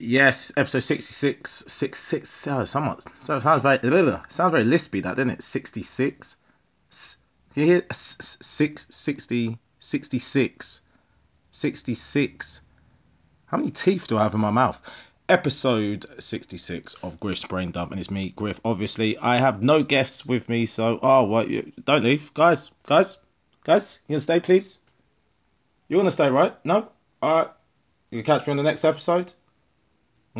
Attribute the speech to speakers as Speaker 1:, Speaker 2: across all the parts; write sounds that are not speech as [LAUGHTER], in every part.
Speaker 1: Yes, episode 66, 66, oh, somewhat, so sounds very, sounds very lispy that, doesn't it? 66. Can you hear? 6, 60, 66, 66. How many teeth do I have in my mouth? Episode 66 of Griff's Brain Dump, and it's me, Griff. Obviously, I have no guests with me, so, oh, what, you, don't leave. Guys, guys, guys, you gonna stay, please? You wanna stay, right? No? Alright. You can catch me on the next episode?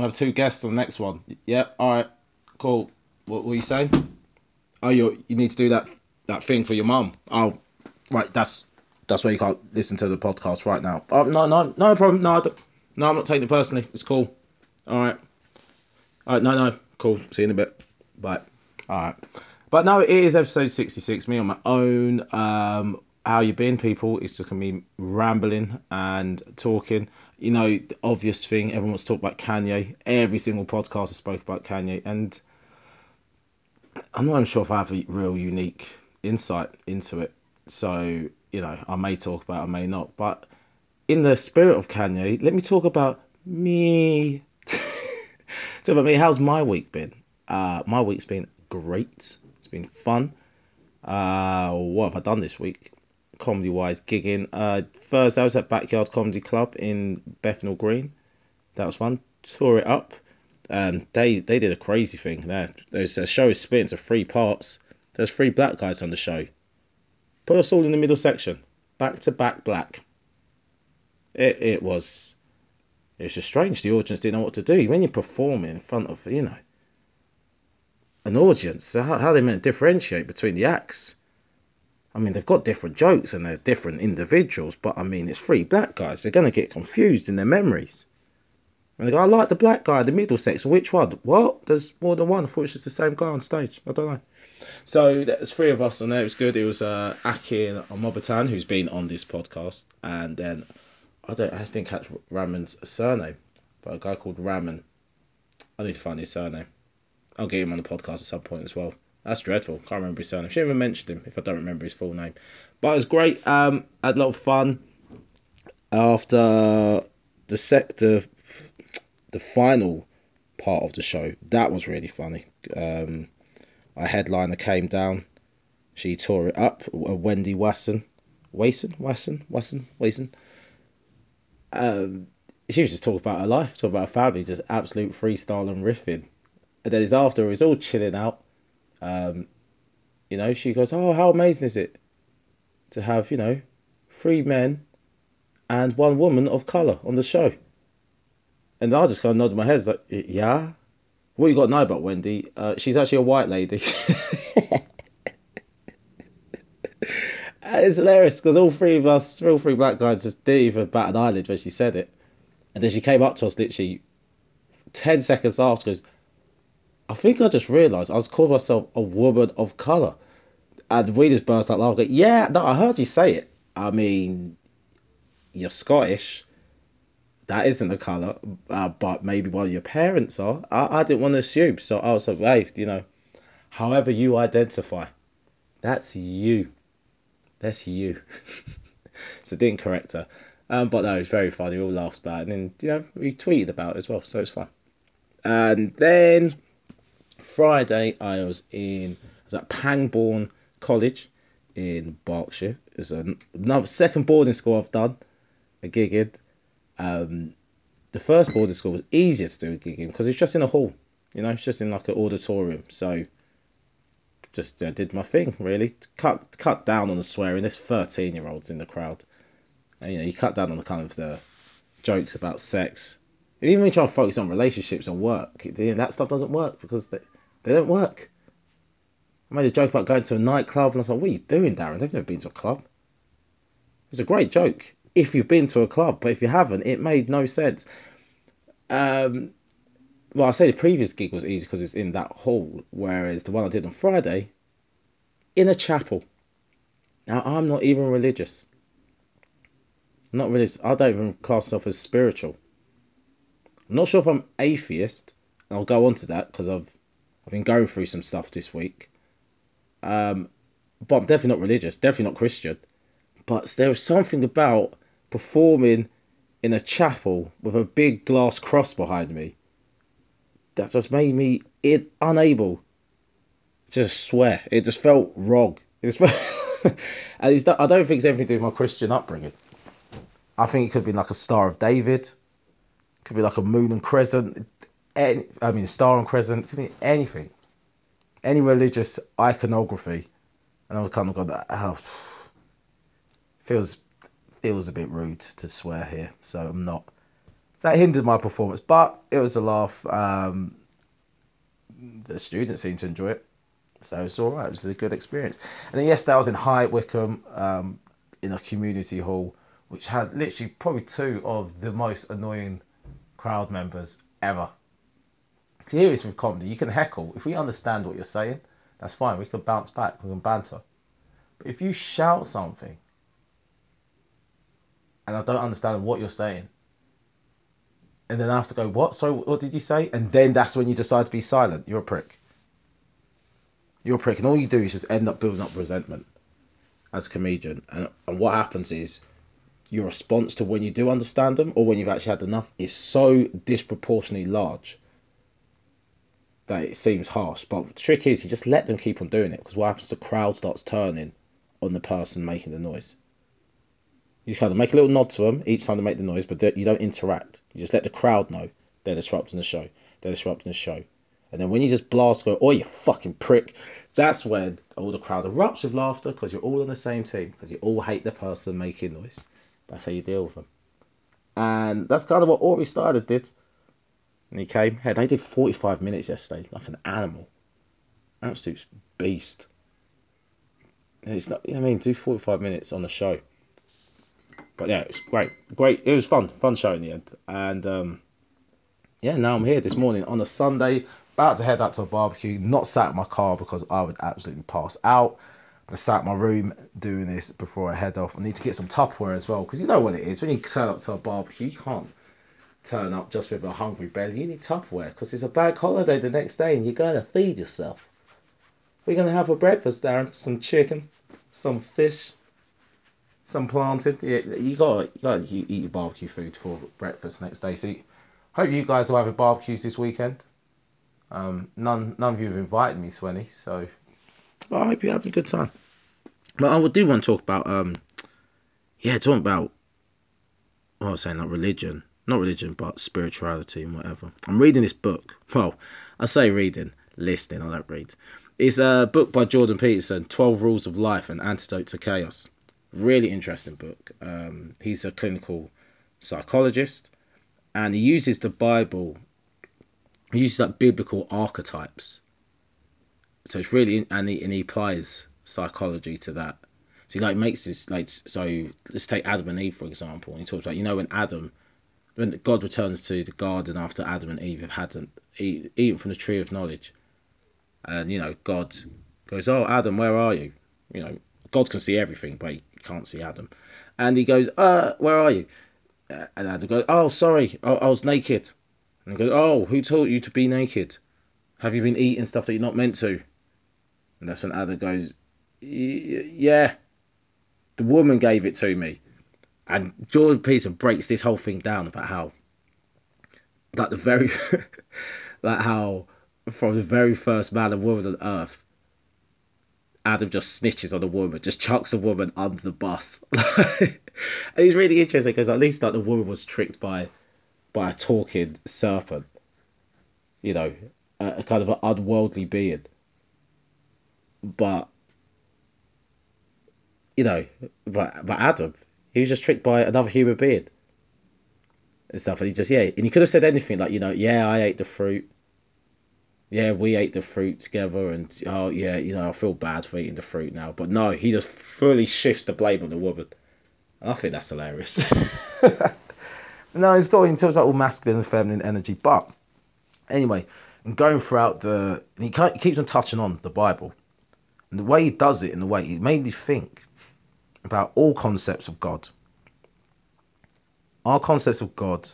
Speaker 1: I have two guests on the next one. Yeah, all right, cool. What were you saying? Oh, you you need to do that that thing for your mum. Oh, right. That's that's why you can't listen to the podcast right now. Oh no no no problem. No, no, I'm not taking it personally. It's cool. All right. All right. No no. Cool. See you in a bit. Bye. All right. But no, it is episode 66. Me on my own. Um, how you been, people? It's just gonna be rambling and talking. You know, the obvious thing. Everyone wants to talk about Kanye. Every single podcast has spoke about Kanye, and I'm not even sure if I have a real unique insight into it. So you know, I may talk about, it, I may not. But in the spirit of Kanye, let me talk about me. [LAUGHS] talk about me. How's my week been? Uh, my week's been great. It's been fun. Uh, what have I done this week? Comedy wise gigging. Uh, Thursday I was at Backyard Comedy Club in Bethnal Green. That was fun. Tour it up. Um, they they did a crazy thing there. There's a show is split into three parts. There's three black guys on the show. Put us all in the middle section, back to back black. It it was it was just strange. The audience didn't know what to do when you're performing in front of you know an audience. How how they meant to differentiate between the acts I mean, they've got different jokes and they're different individuals, but I mean, it's three black guys. They're going to get confused in their memories. And they go, I like the black guy, the middle sex. Which one? What? There's more than one. I thought it was just the same guy on stage. I don't know. So there's three of us on there. It was good. It was uh, Aki and Omobatan, who's been on this podcast. And then, I don't I didn't catch Ramon's surname, but a guy called Ramon. I need to find his surname. I'll get him on the podcast at some point as well. That's dreadful. Can't remember his surname. Should even mentioned him if I don't remember his full name. But it was great. Um, had a lot of fun. After the sec the, final part of the show, that was really funny. Um, our headliner came down. She tore it up. Wendy Wasson, Wason, Wasson, Wasson, Wason. Um, she was just talking about her life, talking about her family, just absolute freestyle and riffing. And then his after, it was all chilling out. Um, you know, she goes, "Oh, how amazing is it to have you know three men and one woman of color on the show?" And I just kind of nodded my head, like, "Yeah." What you got to know about Wendy? Uh, she's actually a white lady. [LAUGHS] it's hilarious because all three of us, all three black guys, just didn't even bat an eyelid when she said it. And then she came up to us literally 10 seconds after, goes, I think I just realised I was calling myself a woman of colour. And we just burst out laughing. Yeah, no, I heard you say it. I mean, you're Scottish. That isn't a colour, uh, but maybe one of your parents are. I, I didn't want to assume, so I was like, hey, you know, however you identify, that's you. That's you. [LAUGHS] so didn't correct her. Um, but no, it was very funny. We all laughed about it. And then, you know, we tweeted about it as well, so it's fun. And then Friday, I was in I was at Pangbourne College in Berkshire. It's another second boarding school I've done a gig in. Um, the first boarding school was easier to do a gig in because it's just in a hall, you know, it's just in like an auditorium. So just uh, did my thing really. Cut cut down on the swearing. There's 13 year olds in the crowd, and you know you cut down on the kind of the jokes about sex. And even when you try to focus on relationships and work, that stuff doesn't work because they, they don't work. I made a joke about going to a nightclub, and I was like, "What are you doing, Darren? They've never been to a club." It's a great joke if you've been to a club, but if you haven't, it made no sense. Um, well, I say the previous gig was easy because it's in that hall, whereas the one I did on Friday, in a chapel. Now, I'm not even religious. I'm not religious. I don't even class myself as spiritual. I'm not sure if I'm atheist. I'll go on to that because I've I've been going through some stuff this week. Um, but I'm definitely not religious, definitely not Christian. But there was something about performing in a chapel with a big glass cross behind me that just made me it, unable to just swear. It just felt wrong. It felt [LAUGHS] and it's I don't think it's anything to do with my Christian upbringing. I think it could be like a Star of David, could be like a moon and crescent, any, I mean star and crescent, could be anything, any religious iconography, and I was kind of going, oh, feels feels a bit rude to swear here, so I'm not. That hindered my performance, but it was a laugh. Um, the students seemed to enjoy it, so it's all right. It was a good experience. And then yesterday I was in High Wycombe um, in a community hall, which had literally probably two of the most annoying crowd members ever. Is with comedy, you can heckle. If we understand what you're saying, that's fine. We can bounce back. We can banter. But if you shout something and I don't understand what you're saying, and then I have to go, what? So what did you say? And then that's when you decide to be silent. You're a prick. You're a prick, and all you do is just end up building up resentment as a comedian. And, and what happens is your response to when you do understand them or when you've actually had enough is so disproportionately large that it seems harsh. But the trick is you just let them keep on doing it because what happens? The crowd starts turning on the person making the noise. You kind of make a little nod to them each time they make the noise, but you don't interact. You just let the crowd know they're disrupting the show. They're disrupting the show. And then when you just blast, go, oh, you fucking prick, that's when all the crowd erupts with laughter because you're all on the same team, because you all hate the person making noise. That's how you deal with them. And that's kind of what Ori started did. And he came. Hey, they did 45 minutes yesterday, like an animal. Absolute beast. It's not, I mean, do 45 minutes on the show but yeah, it was great, great. It was fun, fun show in the end. And um, yeah, now I'm here this morning on a Sunday, about to head out to a barbecue. Not sat in my car because I would absolutely pass out. I sat in my room doing this before I head off. I need to get some Tupperware as well because you know what it is when you turn up to a barbecue, you can't turn up just with a hungry belly. You need Tupperware because it's a bank holiday the next day and you're gonna feed yourself. We're gonna have a breakfast, Darren. Some chicken, some fish, some planted. Yeah, you got you got to eat your barbecue food for breakfast next day. So hope you guys are having barbecues this weekend. Um, none none of you have invited me to any, so I hope you're having a good time. But I do want to talk about um, yeah, talk about I was saying, like religion, not religion, but spirituality and whatever. I'm reading this book. [LAUGHS] Well, I say reading, listening. I don't read. It's a book by Jordan Peterson, 12 Rules of Life and Antidote to Chaos. Really interesting book. Um, he's a clinical psychologist, and he uses the Bible. He uses like biblical archetypes. So it's really and he and he applies psychology to that. So he like makes this like so. Let's take Adam and Eve for example. And he talks about you know when Adam, when God returns to the garden after Adam and Eve have had eat, eaten from the tree of knowledge, and you know God goes, oh Adam, where are you? You know God can see everything, but he can't see Adam. And he goes, uh, where are you? Uh, and Adam goes, oh, sorry, I, I was naked. And he goes, oh, who taught you to be naked? Have you been eating stuff that you're not meant to? And that's when Adam goes, yeah, the woman gave it to me. And Jordan Peterson breaks this whole thing down about how, like the very, [LAUGHS] like how from the very first man and woman on earth, Adam just snitches on a woman, just chucks a woman under the bus. [LAUGHS] and it's really interesting because at least like the woman was tricked by by a talking serpent, you know, a, a kind of an unworldly being. But you know, but but Adam, he was just tricked by another human being and stuff, and he just yeah, and he could have said anything like you know, yeah, I ate the fruit yeah, we ate the fruit together, and oh yeah, you know, I feel bad for eating the fruit now. But no, he just fully shifts the blame on the woman. I think that's hilarious. [LAUGHS] no, he's going into all masculine and feminine energy, but anyway, and going throughout the, he, he keeps on touching on the Bible, and the way he does it, in the way it made me think about all concepts of God. Are concepts of God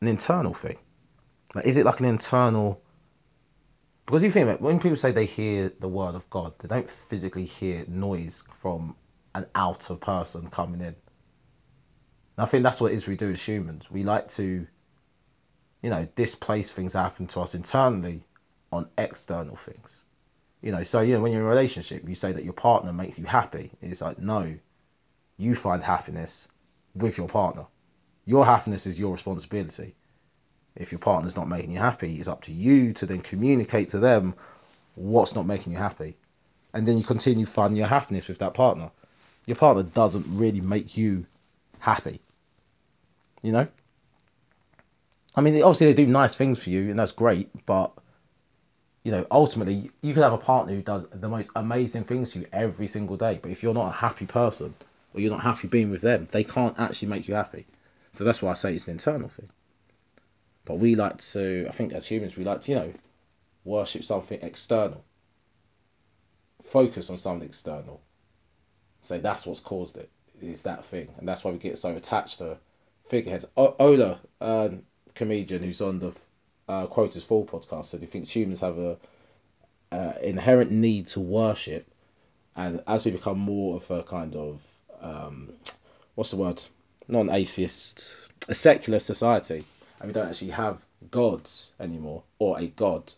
Speaker 1: an internal thing? Like, is it like an internal because you think about it, when people say they hear the word of God, they don't physically hear noise from an outer person coming in. I think that's what it is we do as humans. We like to, you know, displace things that happen to us internally on external things. You know, so know, when you're in a relationship, you say that your partner makes you happy. It's like, no, you find happiness with your partner. Your happiness is your responsibility. If your partner's not making you happy, it's up to you to then communicate to them what's not making you happy. And then you continue finding your happiness with that partner. Your partner doesn't really make you happy. You know? I mean, obviously they do nice things for you, and that's great, but you know, ultimately, you could have a partner who does the most amazing things to you every single day, but if you're not a happy person, or you're not happy being with them, they can't actually make you happy. So that's why I say it's an internal thing. But we like to, I think as humans, we like to, you know, worship something external, focus on something external. Say that's what's caused. It's that thing, and that's why we get so attached to figureheads. O- Ola, uh, comedian who's on the uh, Quotas Fall podcast, said he thinks humans have a uh, inherent need to worship, and as we become more of a kind of um, what's the word? Not an atheist, a secular society, and we don't actually have gods anymore, or a god,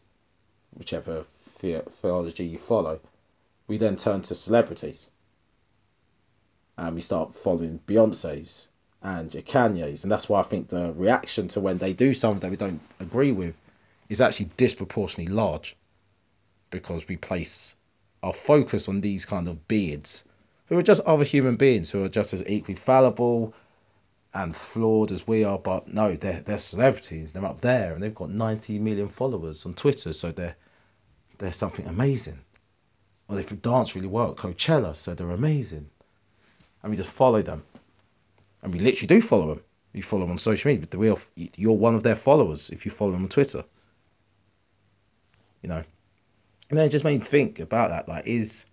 Speaker 1: whichever the- theology you follow, we then turn to celebrities. And we start following Beyonce's and your Kanye's, and that's why I think the reaction to when they do something that we don't agree with is actually disproportionately large, because we place our focus on these kind of beards who are just other human beings who are just as equally fallible and flawed as we are, but no, they're they're celebrities. They're up there and they've got 90 million followers on Twitter, so they're they're something amazing. Or they can dance really well at Coachella, so they're amazing. And we just follow them. And we literally do follow them. You follow them on social media, but we're, you're one of their followers if you follow them on Twitter. You know. And then it just made me think about that. Like, is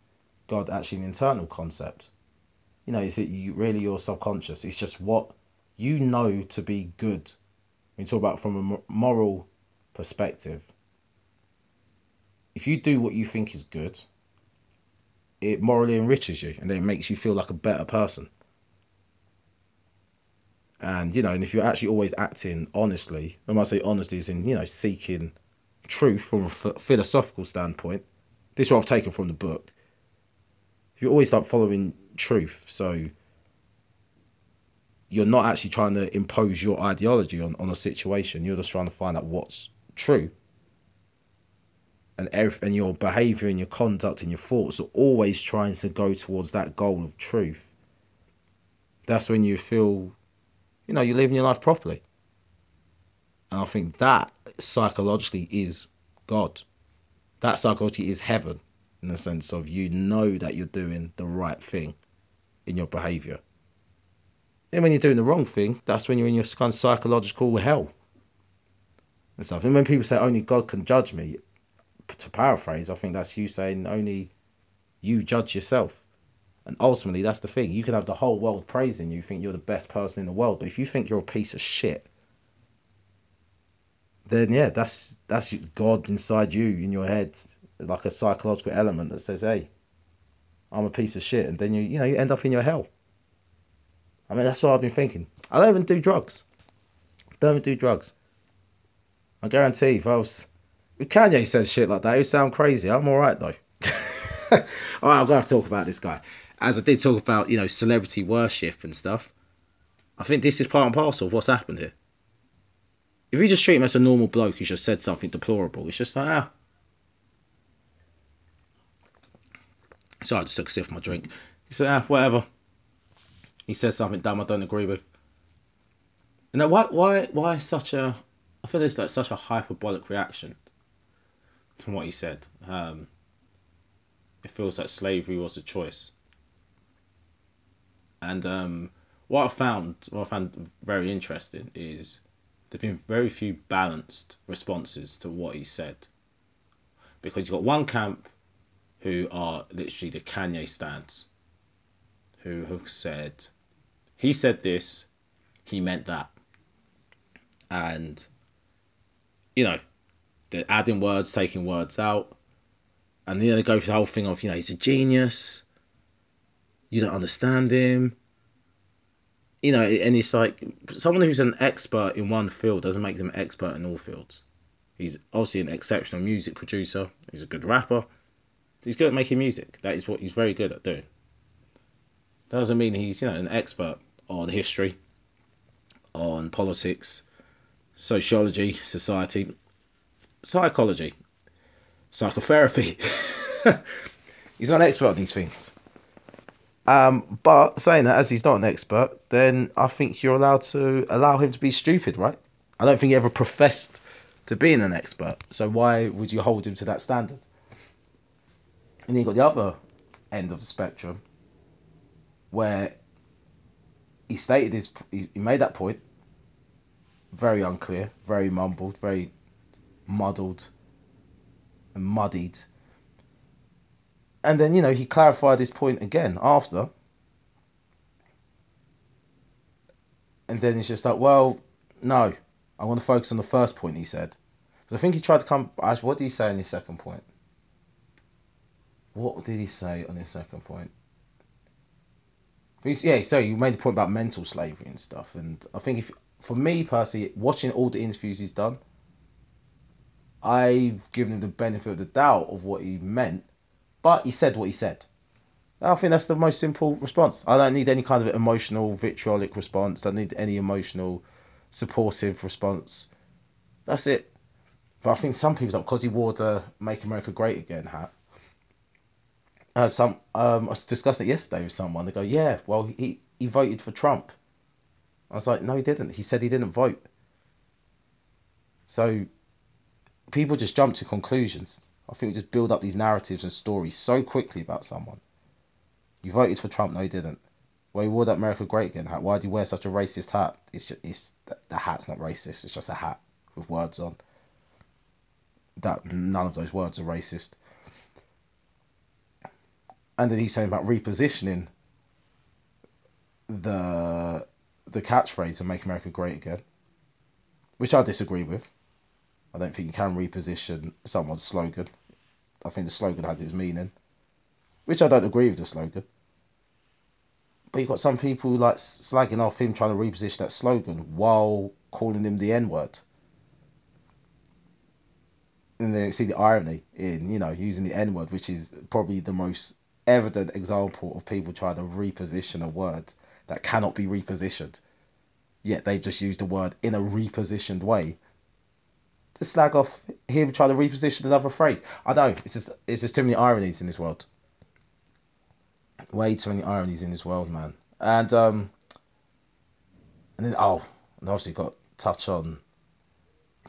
Speaker 1: God actually an internal concept? You know, is it you really your subconscious? It's just what you know to be good. When you talk about from a moral perspective, if you do what you think is good, it morally enriches you and it makes you feel like a better person. And you know, and if you're actually always acting honestly, when I say honesty is in you know seeking truth from a philosophical standpoint. This is what I've taken from the book. If you always like following truth, so you're not actually trying to impose your ideology on, on a situation. You're just trying to find out what's true. And every, and your behavior and your conduct and your thoughts are always trying to go towards that goal of truth. That's when you feel, you know, you're living your life properly. And I think that psychologically is God. That psychologically is heaven in the sense of you know that you're doing the right thing in your behavior. Then when you're doing the wrong thing, that's when you're in your kind of psychological hell and stuff. And when people say only God can judge me, to paraphrase, I think that's you saying only you judge yourself. And ultimately, that's the thing. You can have the whole world praising you, think you're the best person in the world, but if you think you're a piece of shit, then yeah, that's that's God inside you in your head, like a psychological element that says, "Hey, I'm a piece of shit," and then you you know you end up in your hell. I mean, that's what I've been thinking. I don't even do drugs. Don't even do drugs. I guarantee if I was if Kanye says shit like that, it would sound crazy. I'm alright though. [LAUGHS] Alright, I'm gonna have to talk about this guy. As I did talk about, you know, celebrity worship and stuff. I think this is part and parcel of what's happened here. If you just treat him as a normal bloke who's just said something deplorable, it's just like ah. So I just took a sip of my drink. He said, ah, whatever. He says something dumb I don't agree with. And why why why such a I feel there's like such a hyperbolic reaction to what he said. Um, it feels like slavery was a choice. And um, what I found what I found very interesting is there've been very few balanced responses to what he said. Because you've got one camp who are literally the Kanye stands, who have said he said this, he meant that. And you know, they're adding words, taking words out. And then they go through the whole thing of, you know, he's a genius. You don't understand him. you know, and it's like someone who's an expert in one field doesn't make them an expert in all fields. He's obviously an exceptional music producer. He's a good rapper. He's good at making music. That is what he's very good at doing. That doesn't mean he's you know an expert on history, on politics, sociology, society, psychology, psychotherapy. [LAUGHS] he's not an expert on these things. Um, but saying that, as he's not an expert, then I think you're allowed to allow him to be stupid, right? I don't think he ever professed to being an expert. So why would you hold him to that standard? And then you got the other end of the spectrum, where he stated his, he made that point, very unclear, very mumbled, very muddled and muddied and then you know he clarified his point again after. And then he's just like well no i want to focus on the first point he said. Because i think he tried to come what did he say on his second point? What did he say on his second point? Yeah so you made the point about mental slavery and stuff and i think if for me personally watching all the interviews he's done i've given him the benefit of the doubt of what he meant but he said what he said. I think that's the most simple response. I don't need any kind of emotional, vitriolic response. I don't need any emotional, supportive response. That's it. But I think some people, because he wore the "Make America Great Again" hat, uh, some um, I was discussing it yesterday with someone. They go, "Yeah, well, he he voted for Trump." I was like, "No, he didn't. He said he didn't vote." So people just jump to conclusions. I think we just build up these narratives and stories so quickly about someone. You voted for Trump, no, you didn't. Well, he wore that America Great Again hat. Why do you wear such a racist hat? It's just, it's the hat's not racist. It's just a hat with words on. That none of those words are racist. And then he's saying about repositioning the the catchphrase and make America great again, which I disagree with. I don't think you can reposition someone's slogan. I think the slogan has its meaning, which I don't agree with the slogan. But you've got some people like slagging off him trying to reposition that slogan while calling him the N word. And then you see the irony in, you know, using the N word, which is probably the most evident example of people trying to reposition a word that cannot be repositioned. Yet they've just used the word in a repositioned way to slag off him trying to reposition another phrase. I don't. It's just it's just too many ironies in this world. Way too many ironies in this world, man. And um, and then oh, and obviously got touch on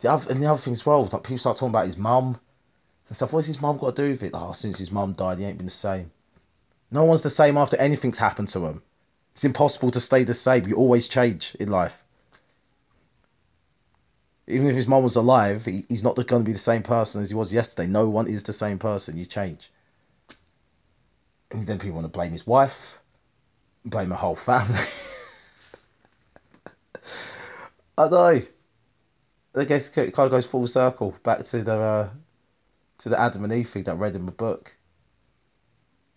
Speaker 1: the other and the other thing as well. Like people start talking about his mum and stuff. What's his mum got to do with it? Oh, since his mum died, he ain't been the same. No one's the same after anything's happened to him. It's impossible to stay the same. You always change in life even if his mom was alive, he, he's not going to be the same person as he was yesterday. No one is the same person. You change. And then people want to blame his wife, blame the whole family. [LAUGHS] I know. I guess it kind of goes full circle back to the uh, to the Adam and Eve thing that I read in the book.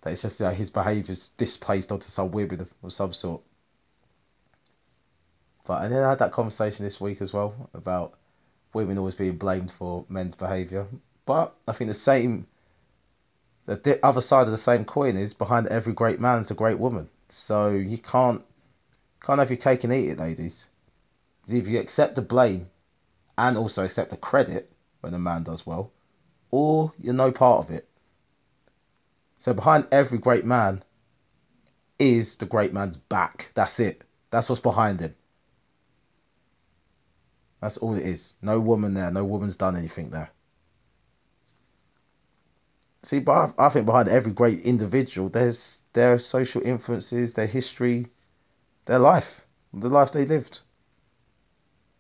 Speaker 1: That it's just you know, his behaviour's displaced onto some women of some sort. But and then I had that conversation this week as well about women always being blamed for men's behaviour. But I think the same, the other side of the same coin is behind every great man is a great woman. So you can't can't have your cake and eat it, ladies. If you accept the blame and also accept the credit when a man does well, or you're no part of it. So behind every great man is the great man's back. That's it. That's what's behind him. That's all it is. No woman there. No woman's done anything there. See, but I, think behind every great individual, there's their social influences, their history, their life, the life they lived.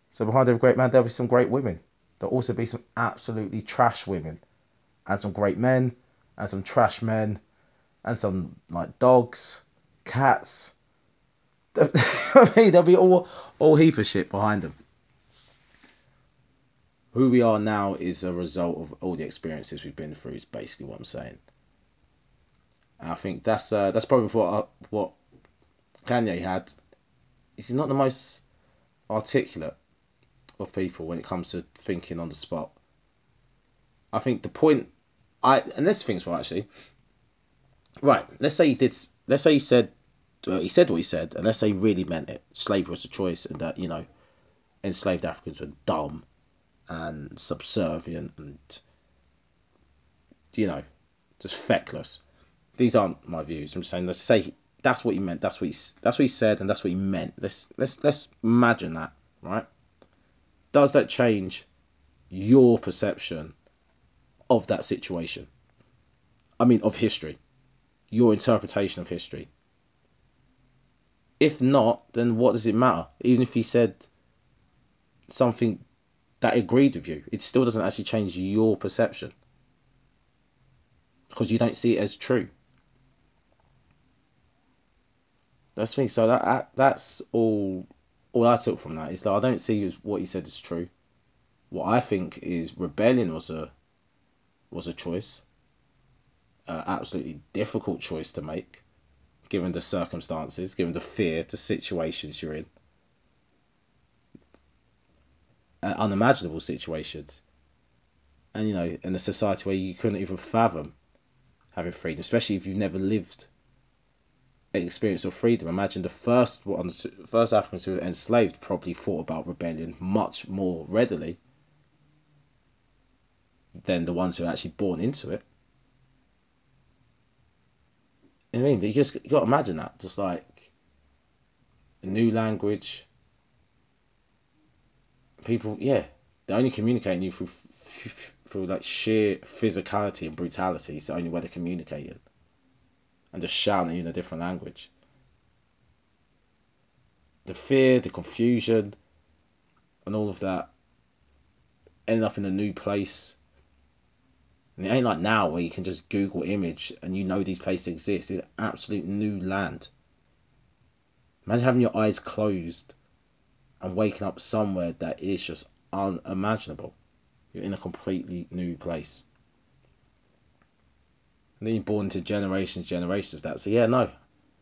Speaker 1: So behind every great man, there'll be some great women. There'll also be some absolutely trash women, and some great men, and some trash men, and some like dogs, cats. [LAUGHS] I mean, there'll be all all heap of shit behind them who we are now is a result of all the experiences we've been through. Is basically what I'm saying. I think that's uh, that's probably what uh, what Kanye had he's not the most articulate of people when it comes to thinking on the spot. I think the point I and this thing's well actually. Right, let's say he did. Let's say he said well, he said what he said, and let's say he really meant it. Slavery was a choice, and that you know, enslaved Africans were dumb and subservient and you know, just feckless. These aren't my views. I'm just saying. Let's say that's what he meant. That's what he that's what he said, and that's what he meant. Let's let's let's imagine that, right? Does that change your perception of that situation? I mean, of history, your interpretation of history. If not, then what does it matter? Even if he said something that agreed with you, it still doesn't actually change your perception because you don't see it as true. That's thing. So that that's all. All I took from that is that I don't see what he said is true. What I think is rebellion was a was a choice, an absolutely difficult choice to make, given the circumstances, given the fear, the situations you're in, uh, unimaginable situations, and you know, in a society where you couldn't even fathom having freedom, especially if you've never lived experience of freedom. Imagine the first ones, first Africans who were enslaved probably thought about rebellion much more readily than the ones who are actually born into it. I mean, you just you got to imagine that, just like a new language. People, yeah, they're only communicating you through through like sheer physicality and brutality. It's the only way to communicate it. And just shouting in a different language. The fear, the confusion, and all of that end up in a new place. And it ain't like now where you can just Google image and you know these places exist. It's absolute new land. Imagine having your eyes closed and waking up somewhere that is just unimaginable. You're in a completely new place. And then you're born into generations, generations of that. So yeah, no,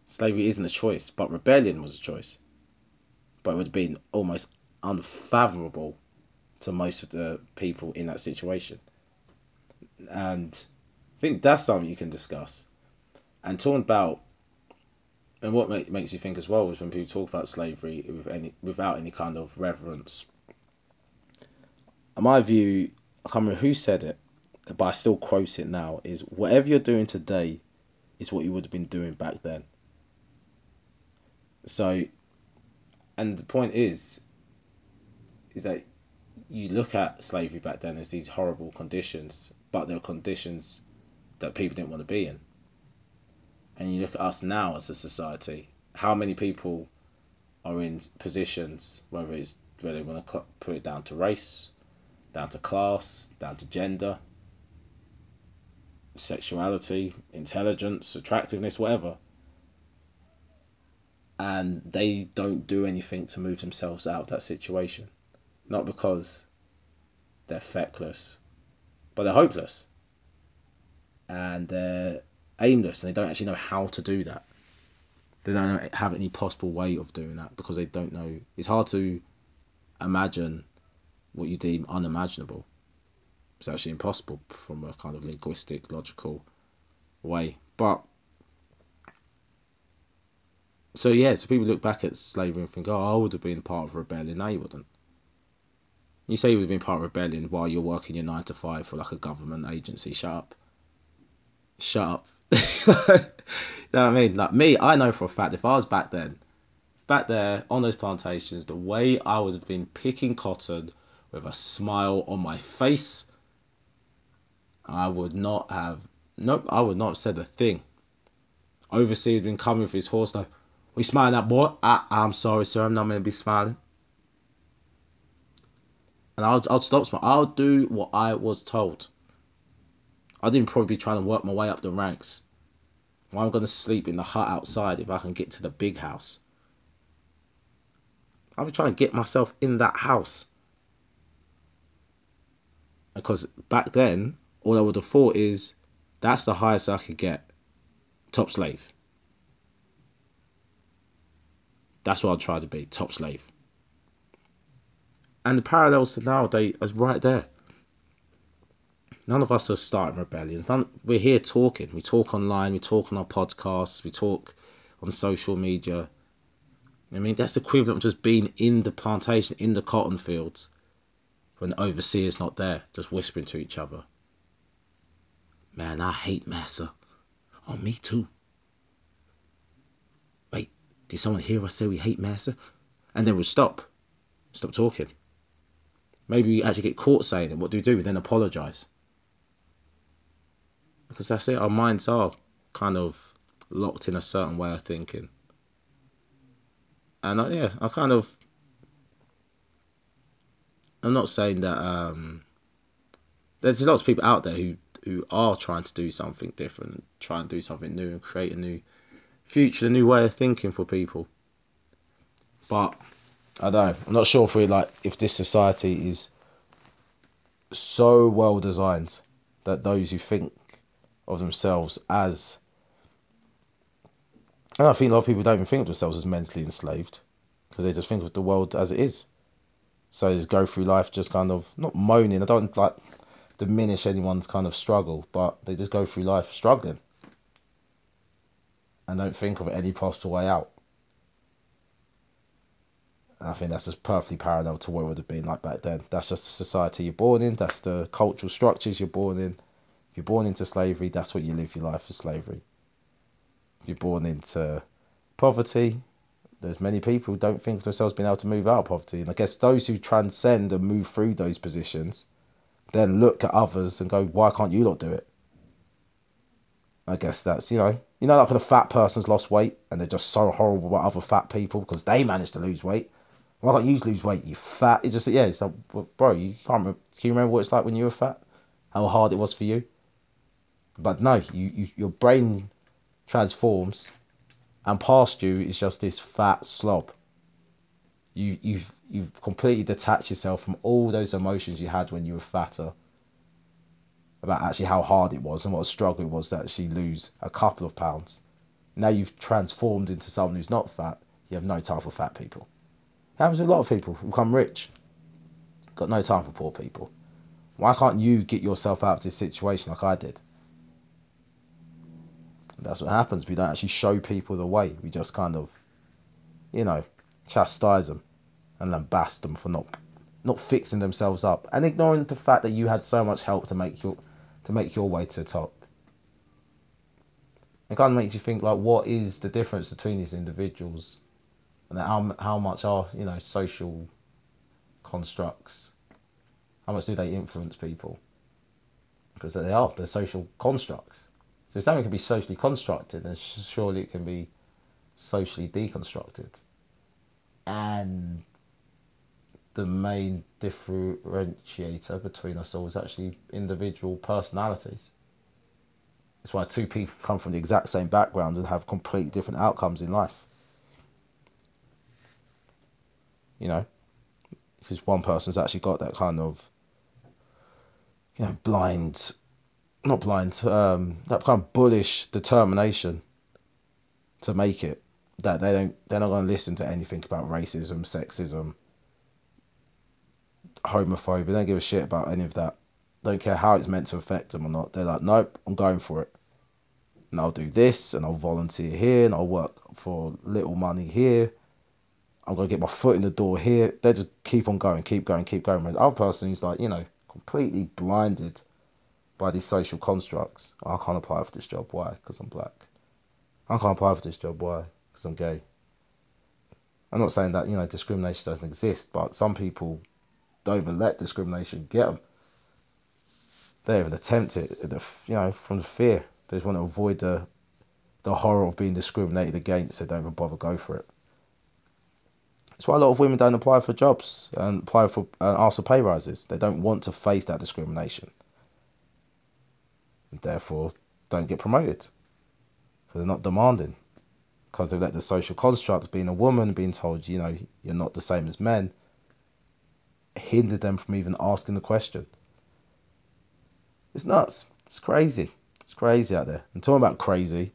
Speaker 1: slavery isn't a choice, but rebellion was a choice. But it would have been almost unfathomable to most of the people in that situation. And I think that's something you can discuss. And talking about, and what make, makes you think as well is when people talk about slavery with any without any kind of reverence In my view, I can't remember who said it, but I still quote it now, is whatever you're doing today is what you would have been doing back then. So, and the point is, is that you look at slavery back then as these horrible conditions, but they're conditions that people didn't want to be in. And you look at us now as a society, how many people are in positions, whether it's whether they want to put it down to race, down to class, down to gender, sexuality, intelligence, attractiveness, whatever. And they don't do anything to move themselves out of that situation. Not because they're feckless, but they're hopeless. And they're aimless and they don't actually know how to do that. They don't have any possible way of doing that because they don't know. It's hard to imagine what you deem unimaginable. It's actually impossible from a kind of linguistic, logical way. But so yeah, so people look back at slavery and think, oh, I would have been part of rebellion. No, you wouldn't. You say you would have been part of a rebellion while you're working your nine to five for like a government agency. Shut up. Shut up. [LAUGHS] you know what I mean? Like me, I know for a fact if I was back then, back there on those plantations, the way I would have been picking cotton with a smile on my face. I would not have, nope, I would not have said a thing. Overseer had been coming with his horse now. We smiling at boy? I, I'm sorry, sir. I'm not going to be smiling. And I'll, I'll stop smiling. I'll do what I was told. I didn't probably be trying to work my way up the ranks. I'm going to sleep in the hut outside if I can get to the big house. I'll be trying to get myself in that house because back then all I would have thought is that's the highest I could get, top slave. That's what I'd try to be, top slave. And the parallels to nowadays is right there. None of us are starting rebellions. None, we're here talking. We talk online. We talk on our podcasts. We talk on social media. I mean, that's the equivalent of just being in the plantation, in the cotton fields, when the overseer's not there, just whispering to each other. Man, I hate Massa. Oh, me too. Wait, did someone hear us say we hate Massa? And then we'll stop. Stop talking. Maybe we actually get caught saying it. What do we do? We then apologise. Because that's it. Our minds are kind of locked in a certain way of thinking. And I, yeah, I kind of. I'm not saying that. Um, there's lots of people out there who who are trying to do something different, try and do something new and create a new future, a new way of thinking for people. But I don't know. I'm not sure if we like if this society is so well designed that those who think of themselves as and I think a lot of people don't even think of themselves as mentally enslaved because they just think of the world as it is. So they just go through life just kind of not moaning. I don't like diminish anyone's kind of struggle, but they just go through life struggling and don't think of any possible way out. I think that's just perfectly parallel to what it would have been like back then. That's just the society you're born in, that's the cultural structures you're born in. You're born into slavery, that's what you live your life as slavery. You're born into poverty, there's many people who don't think themselves being able to move out of poverty. And I guess those who transcend and move through those positions then look at others and go, why can't you not do it? I guess that's, you know, you know, like when a fat person's lost weight and they're just so horrible about other fat people because they managed to lose weight. Why can't you lose weight, you fat? It's just, yeah, it's like, bro, you can't remember, can you remember what it's like when you were fat? How hard it was for you? But no, you, you your brain transforms and past you is just this fat slob. You, you've you've completely detached yourself from all those emotions you had when you were fatter about actually how hard it was and what a struggle it was to actually lose a couple of pounds. Now you've transformed into someone who's not fat. You have no time for fat people. It happens to a lot of people who become rich. Got no time for poor people. Why can't you get yourself out of this situation like I did? That's what happens. We don't actually show people the way. We just kind of, you know, chastise them and lambast them for not not fixing themselves up and ignoring the fact that you had so much help to make your to make your way to the top. It kind of makes you think like, what is the difference between these individuals, and how how much are you know social constructs, how much do they influence people? Because they are they're social constructs. So if something can be socially constructed, then surely it can be socially deconstructed. And the main differentiator between us all is actually individual personalities. It's why two people come from the exact same background and have completely different outcomes in life. You know, because one person's actually got that kind of, you know, blind, not blind, um, that kind of bullish determination to make it. That they don't, they're not going to listen to anything about racism, sexism, homophobia. They don't give a shit about any of that. Don't care how it's meant to affect them or not. They're like, nope, I'm going for it. And I'll do this, and I'll volunteer here, and I'll work for little money here. I'm gonna get my foot in the door here. They just keep on going, keep going, keep going. The other person who's like, you know, completely blinded by these social constructs. I can't apply for this job. Why? Because I'm black. I can't apply for this job. Why? Because I'm gay. I'm not saying that you know discrimination doesn't exist, but some people don't even let discrimination get them. They even attempt it, you know, from the fear. They just want to avoid the the horror of being discriminated against. They don't even bother go for it. That's why a lot of women don't apply for jobs and apply for and ask for pay rises. They don't want to face that discrimination. And therefore, don't get promoted because they're not demanding. Because they've let the social construct, being a woman, being told, you know, you're not the same as men, hinder them from even asking the question. It's nuts. It's crazy. It's crazy out there. And talking about crazy,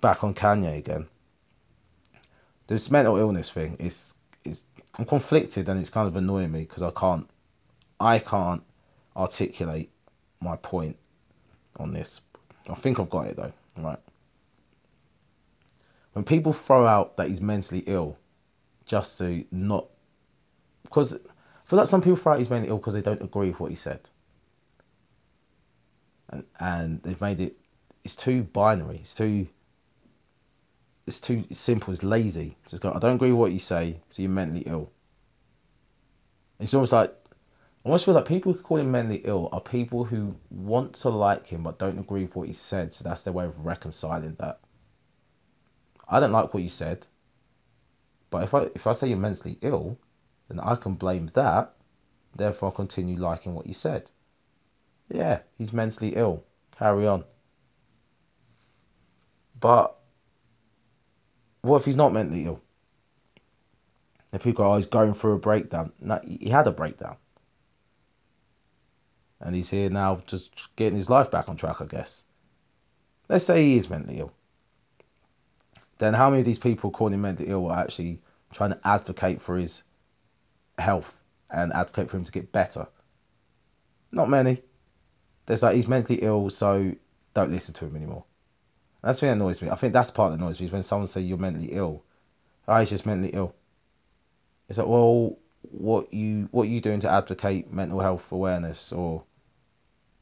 Speaker 1: back on Kanye again. this mental illness thing is is I'm conflicted and it's kind of annoying me because I can't I can't articulate my point on this. I think I've got it though, right? When people throw out that he's mentally ill just to not because I feel like some people throw out he's mentally ill because they don't agree with what he said. And and they've made it it's too binary, it's too it's too simple, it's lazy. It's just go, I don't agree with what you say, so you're mentally ill. It's almost like I almost feel like people who call him mentally ill are people who want to like him but don't agree with what he said, so that's their way of reconciling that. I don't like what you said, but if I if I say you're mentally ill, then I can blame that. Therefore, I'll continue liking what you said. Yeah, he's mentally ill. Carry on. But what if he's not mentally ill? If people go, oh, he's going through a breakdown. No, he had a breakdown. And he's here now just getting his life back on track, I guess. Let's say he is mentally ill. Then how many of these people calling him mentally ill are actually trying to advocate for his health and advocate for him to get better? Not many. There's like he's mentally ill, so don't listen to him anymore. That's what annoys me. I think that's part that annoys me is when someone say you're mentally ill. Oh, just mentally ill. It's like, well, what you what you doing to advocate mental health awareness or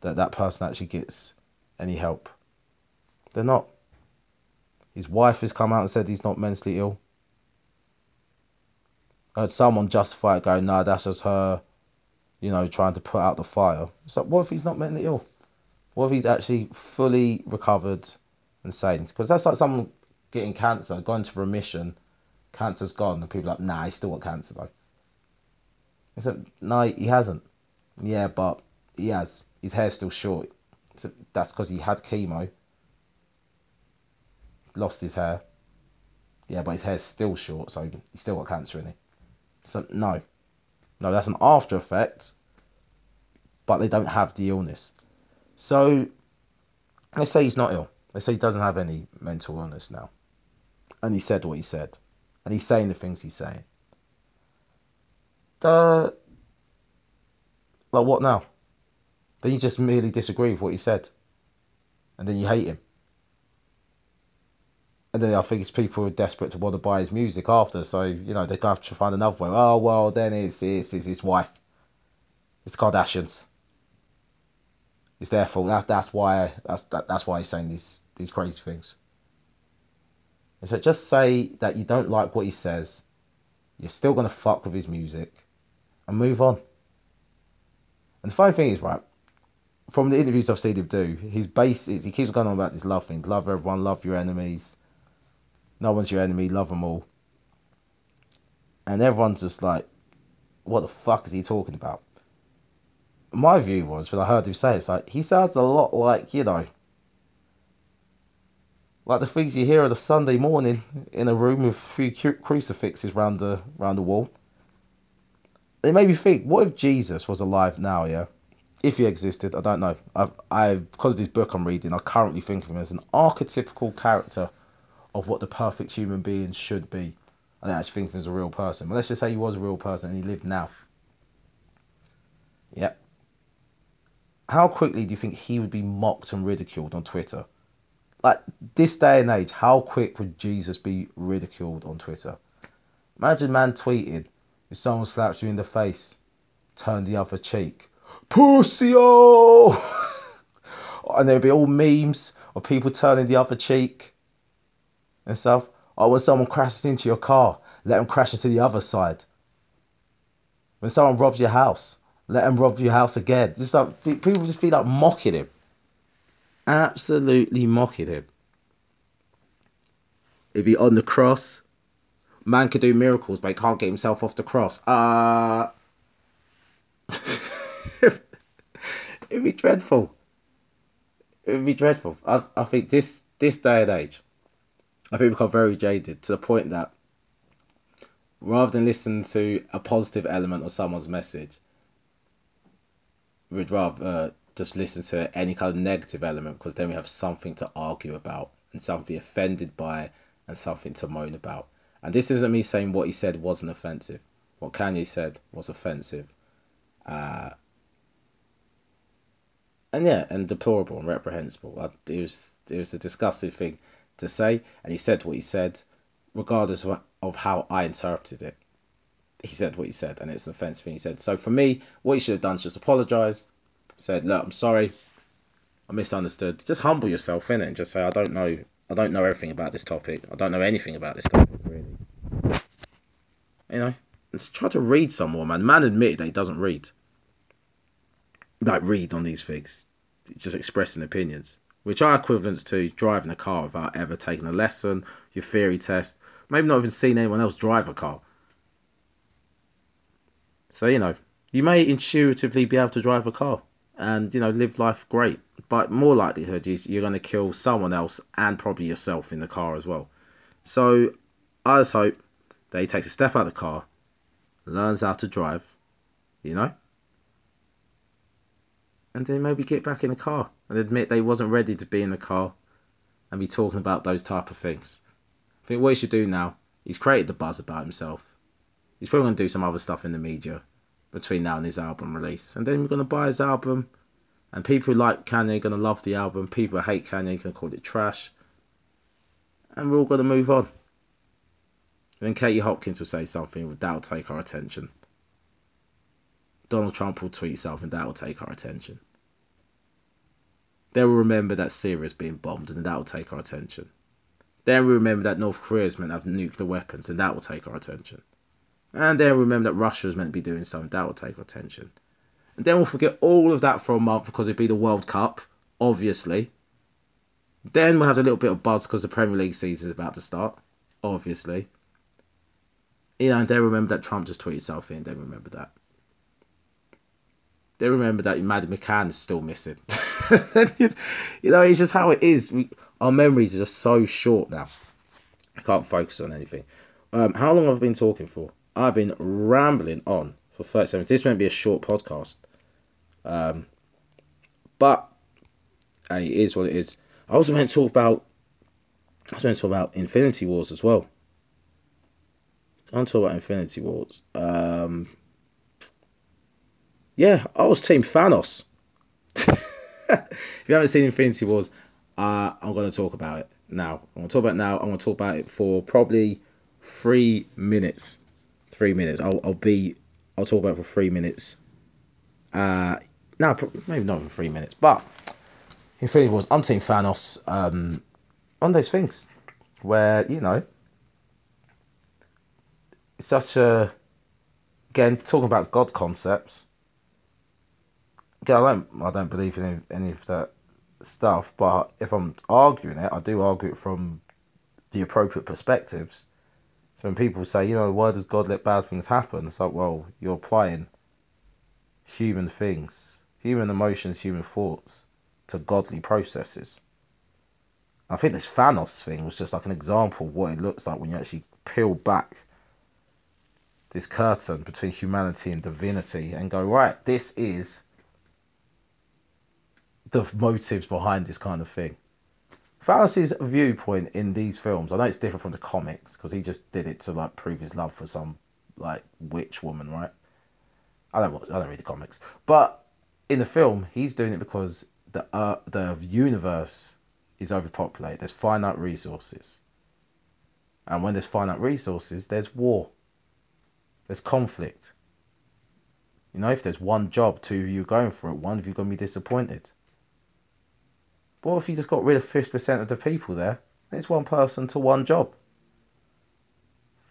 Speaker 1: that that person actually gets any help? They're not. His wife has come out and said he's not mentally ill. I heard someone justify it going, no, nah, that's just her, you know, trying to put out the fire. So what if he's not mentally ill? What if he's actually fully recovered and sane? Because that's like someone getting cancer, going to remission, cancer's gone, and people are like, nah, he's still got cancer though. I said, no, he hasn't. Yeah, but he has. His hair's still short. That's because he had chemo lost his hair. Yeah, but his hair's still short, so he's still got cancer in it. So no, no, that's an after effect. But they don't have the illness. So let's say he's not ill. Let's say he doesn't have any mental illness now, and he said what he said, and he's saying the things he's saying. The like what now? Then you just merely disagree with what he said, and then you hate him and then I think it's people who are desperate to want to buy his music after, so you know gonna have to find another way. Oh well, then it's it's, it's his wife, it's Kardashians. It's their fault. That's that's why that's that, that's why he's saying these these crazy things. And so just say that you don't like what he says, you're still gonna fuck with his music, and move on. And the funny thing is, right, from the interviews I've seen him do, his base is he keeps going on about this love thing, love everyone, love your enemies no one's your enemy, love them all. And everyone's just like, what the fuck is he talking about? My view was, when I heard him say it, it's like, he sounds a lot like, you know, like the things you hear on a Sunday morning in a room with a few crucifixes round the, round the wall. It made me think, what if Jesus was alive now, yeah? If he existed, I don't know. I've, I because of this book I'm reading, I currently think of him as an archetypical character of what the perfect human being should be. I don't actually think of him as a real person. But let's just say he was a real person and he lived now. Yep. How quickly do you think he would be mocked and ridiculed on Twitter? Like this day and age, how quick would Jesus be ridiculed on Twitter? Imagine man tweeted if someone slaps you in the face, turn the other cheek. Pussy oh! [LAUGHS] and there'd be all memes of people turning the other cheek and stuff. Or when someone crashes into your car, let them crash into the other side. When someone robs your house, let them rob your house again. Just like people just be like mocking him, absolutely mocking him. If he on the cross, man could do miracles, but he can't get himself off the cross. Uh [LAUGHS] it'd be dreadful. It'd be dreadful. I, I think this this day and age, I think we become very jaded to the point that rather than listen to a positive element of someone's message, we'd rather uh, just listen to any kind of negative element because then we have something to argue about and something to be offended by and something to moan about. And this isn't me saying what he said wasn't offensive. What Kanye said was offensive. Uh, and yeah, and deplorable and reprehensible. It was it was a disgusting thing to say, and he said what he said, regardless of, how I interpreted it. He said what he said, and it's an offensive thing he said. So for me, what he should have done is just apologised, said, "Look, I'm sorry, I misunderstood." Just humble yourself in it, and just say, "I don't know, I don't know everything about this topic. I don't know anything about this topic really." You know, just try to read some more, man. Man admitted that he doesn't read like read on these things, just expressing opinions, which are equivalents to driving a car without ever taking a lesson, your theory test, maybe not even seeing anyone else drive a car. So you know, you may intuitively be able to drive a car and you know live life great, but more likelihood is you're going to kill someone else and probably yourself in the car as well. So I just hope that he takes a step out of the car, learns how to drive, you know, and then maybe get back in the car and admit they wasn't ready to be in the car and be talking about those type of things. I think what he should do now, he's created the buzz about himself. He's probably going to do some other stuff in the media between now and his album release. And then we're going to buy his album. And people who like Kanye are going to love the album. People who hate Kanye are going to call it trash. And we're all going to move on. And then Katie Hopkins will say something that will take our attention. Donald Trump will tweet something that will take our attention. Then we'll remember that Syria is being bombed and that will take our attention. Then we remember that North Korea is meant to have nuclear weapons and that will take our attention. And then remember that Russia is meant to be doing something that will take our attention. And then we'll forget all of that for a month because it'd be the World Cup, obviously. Then we'll have a little bit of buzz because the Premier League season is about to start, obviously. You know, and then remember that Trump just tweeted something, then remember that they remember that Maddie McCann is still missing. [LAUGHS] you know, it's just how it is. We, our memories are just so short now. I can't focus on anything. Um, how long have I been talking for? I've been rambling on for 37 minutes. This won't be a short podcast. Um, but hey, it is what it is. I also meant to talk about I was meant to talk about Infinity Wars as well. I want to talk about Infinity Wars. Um, yeah, I was Team Thanos. [LAUGHS] if you haven't seen Infinity Wars, uh, I'm going to talk about it now. I'm going to talk about it now. I'm going to talk about it for probably three minutes. Three minutes. I'll, I'll be. I'll talk about it for three minutes. Uh, no, maybe not for three minutes, but Infinity Wars. I'm Team Thanos. Um, on those things where you know, such a again talking about God concepts I don't I don't believe in any of that stuff, but if I'm arguing it, I do argue it from the appropriate perspectives. So when people say, you know, why does God let bad things happen? It's like, well, you're applying human things, human emotions, human thoughts to godly processes. I think this Thanos thing was just like an example of what it looks like when you actually peel back this curtain between humanity and divinity and go, right, this is the motives behind this kind of thing. Thanos' viewpoint in these films, I know it's different from the comics because he just did it to like prove his love for some like witch woman, right? I don't watch, I don't read the comics, but in the film, he's doing it because the uh, the universe is overpopulated. There's finite resources, and when there's finite resources, there's war. There's conflict. You know, if there's one job, two of you going for it, one of you to be disappointed. What if you just got rid of 50% of the people there? It's one person to one job.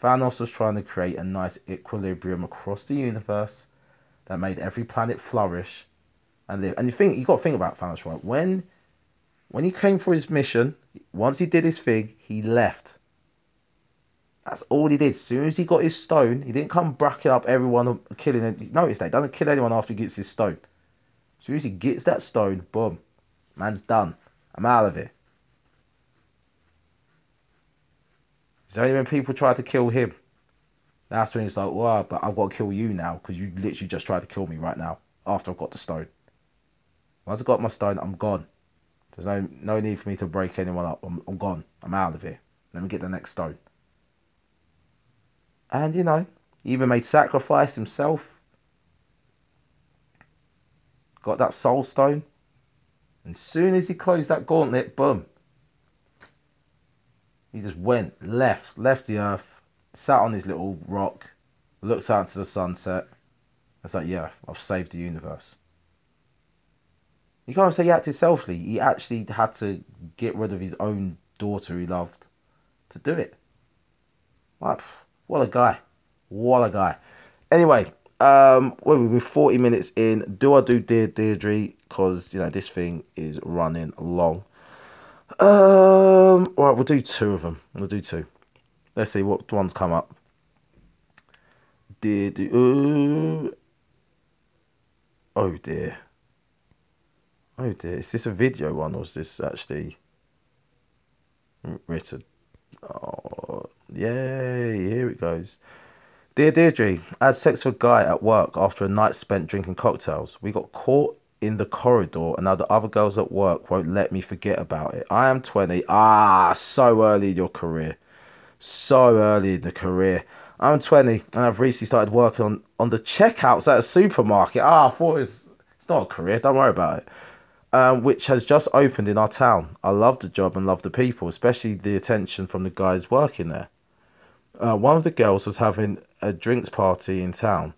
Speaker 1: Thanos was trying to create a nice equilibrium across the universe that made every planet flourish and live. And you think you got to think about Thanos, right? When when he came for his mission, once he did his thing, he left. That's all he did. As soon as he got his stone, he didn't come bracking up everyone killing. Notice that he doesn't kill anyone after he gets his stone. As soon as he gets that stone, boom, man's done. I'm out of it. It's only when people try to kill him. That's when he's like, well, but I've got to kill you now because you literally just tried to kill me right now after I've got the stone. Once I got my stone, I'm gone. There's no no need for me to break anyone up. I'm, I'm gone. I'm out of here. Let me get the next stone. And, you know, he even made sacrifice himself. Got that soul stone. And soon as he closed that gauntlet, boom. He just went, left, left the earth, sat on his little rock, looked out to the sunset. It's like, yeah, I've saved the universe. You can't say he acted selfishly. He actually had to get rid of his own daughter he loved to do it. What? What a guy. What a guy. Anyway, um, well, we're 40 minutes in. Do I do Dear Deirdre? Because, you know, this thing is running long. Um, all right, we'll do two of them. We'll do two. Let's see what ones come up. Dear, uh, oh dear. Oh dear, is this a video one or is this actually written? Oh, yay, here it goes. Dear Deirdre, I had sex with a guy at work after a night spent drinking cocktails. We got caught in the corridor and now the other girls at work won't let me forget about it. I am 20. Ah, so early in your career. So early in the career. I'm 20 and I've recently started working on, on the checkouts at a supermarket. Ah, I thought it was, it's not a career, don't worry about it um, which has just opened in our town. I love the job and love the people, especially the attention from the guys working there. Uh, one of the girls was having a drinks party in town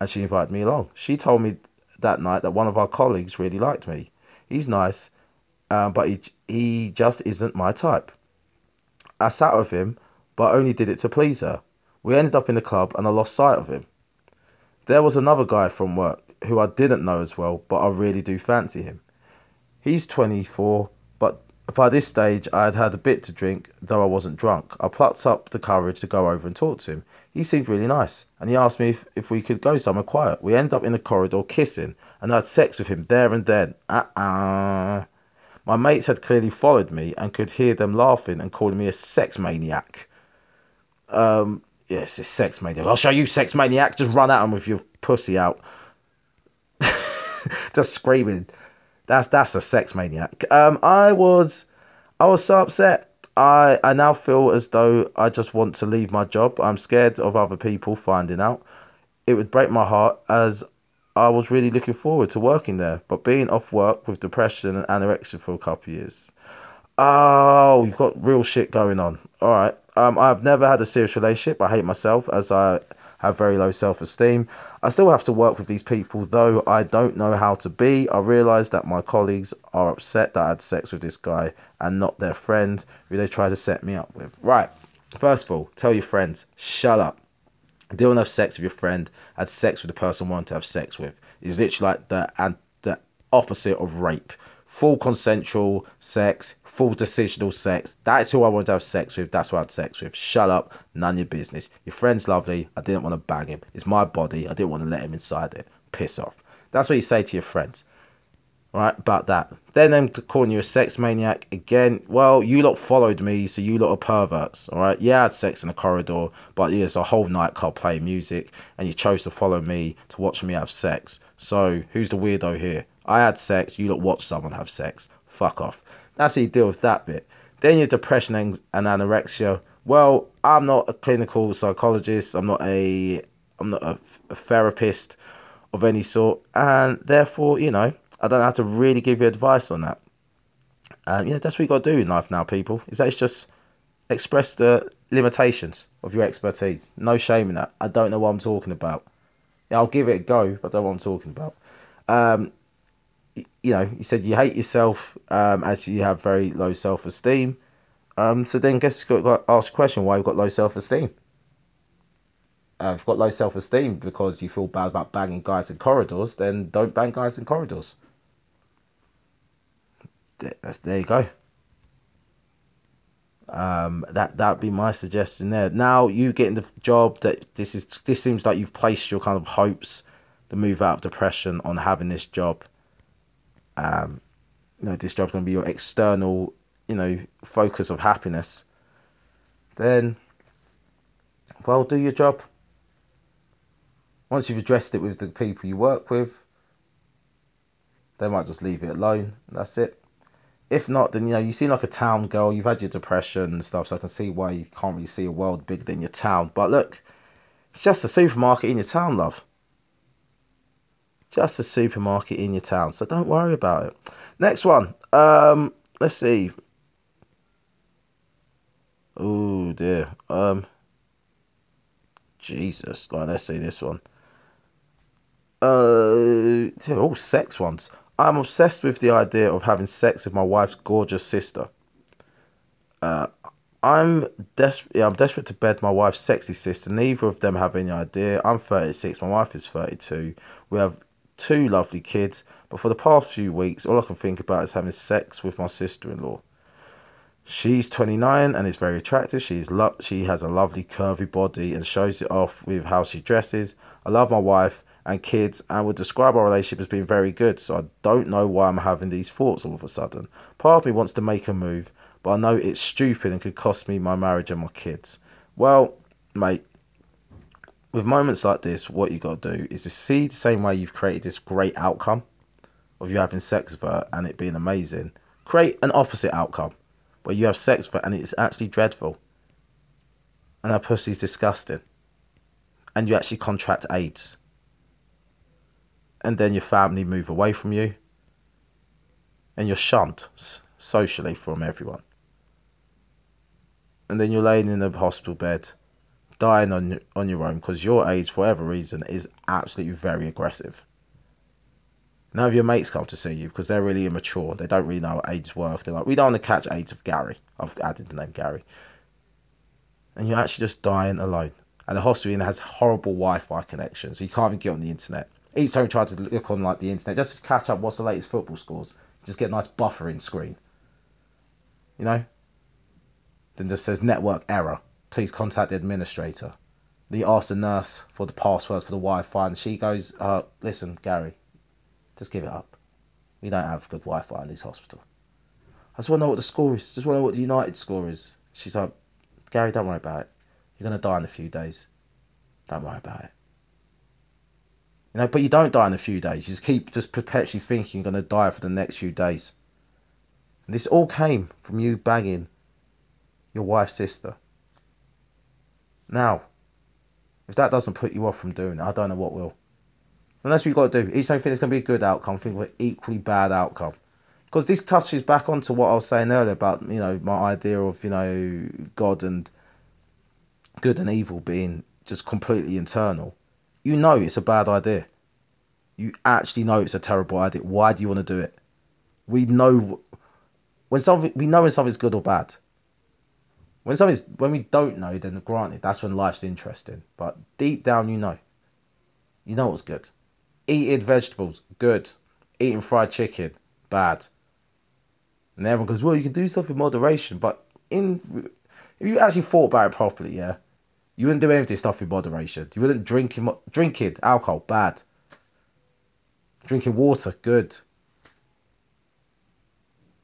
Speaker 1: and she invited me along. She told me that night that one of our colleagues really liked me. He's nice, uh, but he, he just isn't my type. I sat with him, but only did it to please her. We ended up in the club and I lost sight of him. There was another guy from work who I didn't know as well, but I really do fancy him. He's 24, but by this stage I had had a bit to drink, though I wasn't drunk. I plucked up the courage to go over and talk to him. He seemed really nice, and he asked me if, if we could go somewhere quiet. We ended up in the corridor kissing, and I had sex with him there and then. Uh-uh. My mates had clearly followed me and could hear them laughing and calling me a sex maniac. Um, yes, yeah, a sex maniac. I'll show you, sex maniac. Just run at him with your pussy out. [LAUGHS] Just screaming. That's that's a sex maniac. Um, I was I was so upset. I I now feel as though I just want to leave my job. I'm scared of other people finding out. It would break my heart as I was really looking forward to working there, but being off work with depression and anorexia for a couple of years. Oh, you've got real shit going on. All right. Um, I've never had a serious relationship. I hate myself as I have very low self esteem. I still have to work with these people, though I don't know how to be. I realise that my colleagues are upset that I had sex with this guy and not their friend who they tried to set me up with. Right, first of all, tell your friends, shut up. Didn't have sex with your friend, had sex with the person wanted to have sex with. It's literally like the, and the opposite of rape full consensual sex, full decisional sex. That's who I want to have sex with. That's who I had sex with. Shut up. None of your business. Your friend's lovely. I didn't want to bang him. It's my body. I didn't want to let him inside it. Piss off. That's what you say to your friends. Right, about that. Then them calling you a sex maniac again. Well, you lot followed me, so you lot are perverts. All right, yeah, I had sex in the corridor, but yeah, it's a whole nightclub playing music, and you chose to follow me to watch me have sex. So who's the weirdo here? I had sex, you lot watched someone have sex. Fuck off. That's how you deal with that bit. Then your depression and anorexia. Well, I'm not a clinical psychologist. I'm not a I'm not a, a therapist of any sort, and therefore, you know, I don't have to really give you advice on that. Um, yeah, that's what you got to do in life now, people. Is that it's just express the limitations of your expertise. No shame in that. I don't know what I'm talking about. Yeah, I'll give it a go, but I don't know what I'm talking about. Um, you know, you said you hate yourself um, as you have very low self esteem. Um, so then, guess you got to ask a question: Why you've got low self esteem? Uh, if you've got low self esteem because you feel bad about banging guys in corridors, then don't bang guys in corridors that's there you go. Um, that that'd be my suggestion there. Now you getting the job that this is this seems like you've placed your kind of hopes to move out of depression on having this job. Um, you know this job's to be your external, you know, focus of happiness. Then, well, do your job. Once you've addressed it with the people you work with, they might just leave it alone. That's it if not, then you know you seem like a town girl. You've had your depression and stuff, so I can see why you can't really see a world bigger than your town. But look, It's just a supermarket in your town, love. Just a supermarket in your town, so don't worry about it. Next one. Um, let's see. Oh dear. Um, Jesus. Like, let's see this one. Uh, all sex ones. I'm obsessed with the idea of having sex with my wife's gorgeous sister. Uh, I'm desperate. I'm desperate to bed my wife's sexy sister. Neither of them have any idea. I'm 36. My wife is 32. We have two lovely kids. But for the past few weeks, all I can think about is having sex with my sister-in-law. She's 29 and is very attractive. She's lo- she has a lovely curvy body and shows it off with how she dresses. I love my wife and kids and would describe our relationship as being very good. So I don't know why I'm having these thoughts all of a sudden. Part of me wants to make a move, but I know it's stupid and could cost me my marriage and my kids. Well, mate, with moments like this, what you got to do is to see the same way you've created this great outcome of you having sex with her and it being amazing. Create an opposite outcome where you have sex with her and it's actually dreadful and her pussy's disgusting and you actually contract AIDS and then your family move away from you and you're shunned socially from everyone and then you're laying in a hospital bed, dying on on your own because your age, for whatever reason, is absolutely very aggressive. None of your mates come to see you because they're really immature. They don't really know how AIDS work. They're like, we don't want to catch AIDS of Gary. I've added the name Gary. And you're actually just dying alone. And the hospital has horrible Wi-Fi connection, so you can't even get on the internet. Each time you try to look on like the internet just to catch up what's the latest football scores, just get a nice buffering screen. You know, then just says network error. Please contact the administrator. He asks the nurse for the password for the Wi-Fi, and she goes, uh, "Listen, Gary, just give it up. We don't have good Wi-Fi in this hospital. I just want to know what the score is. Just want to know what the United score is." She's like, "Gary, don't worry about it. You're gonna die in a few days. Don't worry about it." You know, but you don't die in a few days. You just keep just perpetually thinking you're gonna die for the next few days. And this all came from you banging your wife's sister. Now, if that doesn't put you off from doing it, I don't know what will. And that's what you've got to do. Each time you think it's going to be a good outcome, think of an equally bad outcome. Because this touches back onto what I was saying earlier about, you know, my idea of, you know, God and good and evil being just completely internal. You know it's a bad idea. You actually know it's a terrible idea. Why do you want to do it? We know when something we know when something's good or bad. When something's when we don't know, then granted, that's when life's interesting. But deep down, you know, you know what's good. Eating vegetables, good. Eating fried chicken, bad. And everyone goes, well, you can do stuff in moderation, but in if you actually thought about it properly, yeah, you wouldn't do any of this stuff in moderation. You wouldn't drink drinking alcohol, bad. Drinking water, good.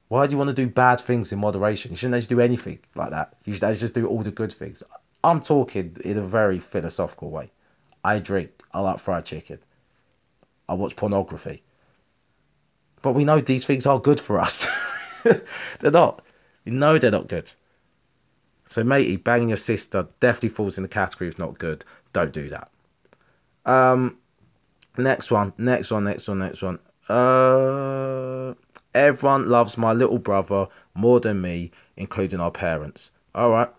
Speaker 1: Why do you want to do bad things in moderation? You shouldn't actually do anything like that. You should actually just do all the good things. I'm talking in a very philosophical way. I drink. I like fried chicken. I watch pornography. But we know these things are good for us. [LAUGHS] they're not. We know they're not good. So, matey, banging your sister definitely falls in the category of not good. Don't do that. Um, next one, next one, next one, next one. Uh, everyone loves my little brother more than me, including our parents. All right.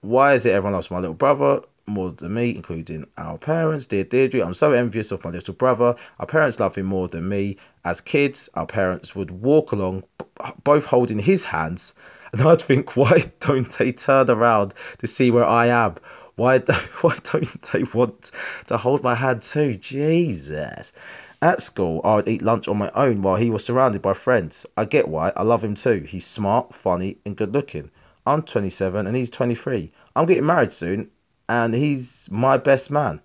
Speaker 1: Why is it everyone loves my little brother more than me, including our parents? Dear Deirdre, I'm so envious of my little brother. Our parents love him more than me. As kids, our parents would walk along, both holding his hands, and I'd think, [LAUGHS] why don't they turn around to see where I am? Why, [LAUGHS] why don't they want to hold my hand too? Jesus. At school, I would eat lunch on my own while he was surrounded by friends. I get why, I love him too. He's smart, funny, and good looking. I'm 27 and he's 23. I'm getting married soon, and he's my best man.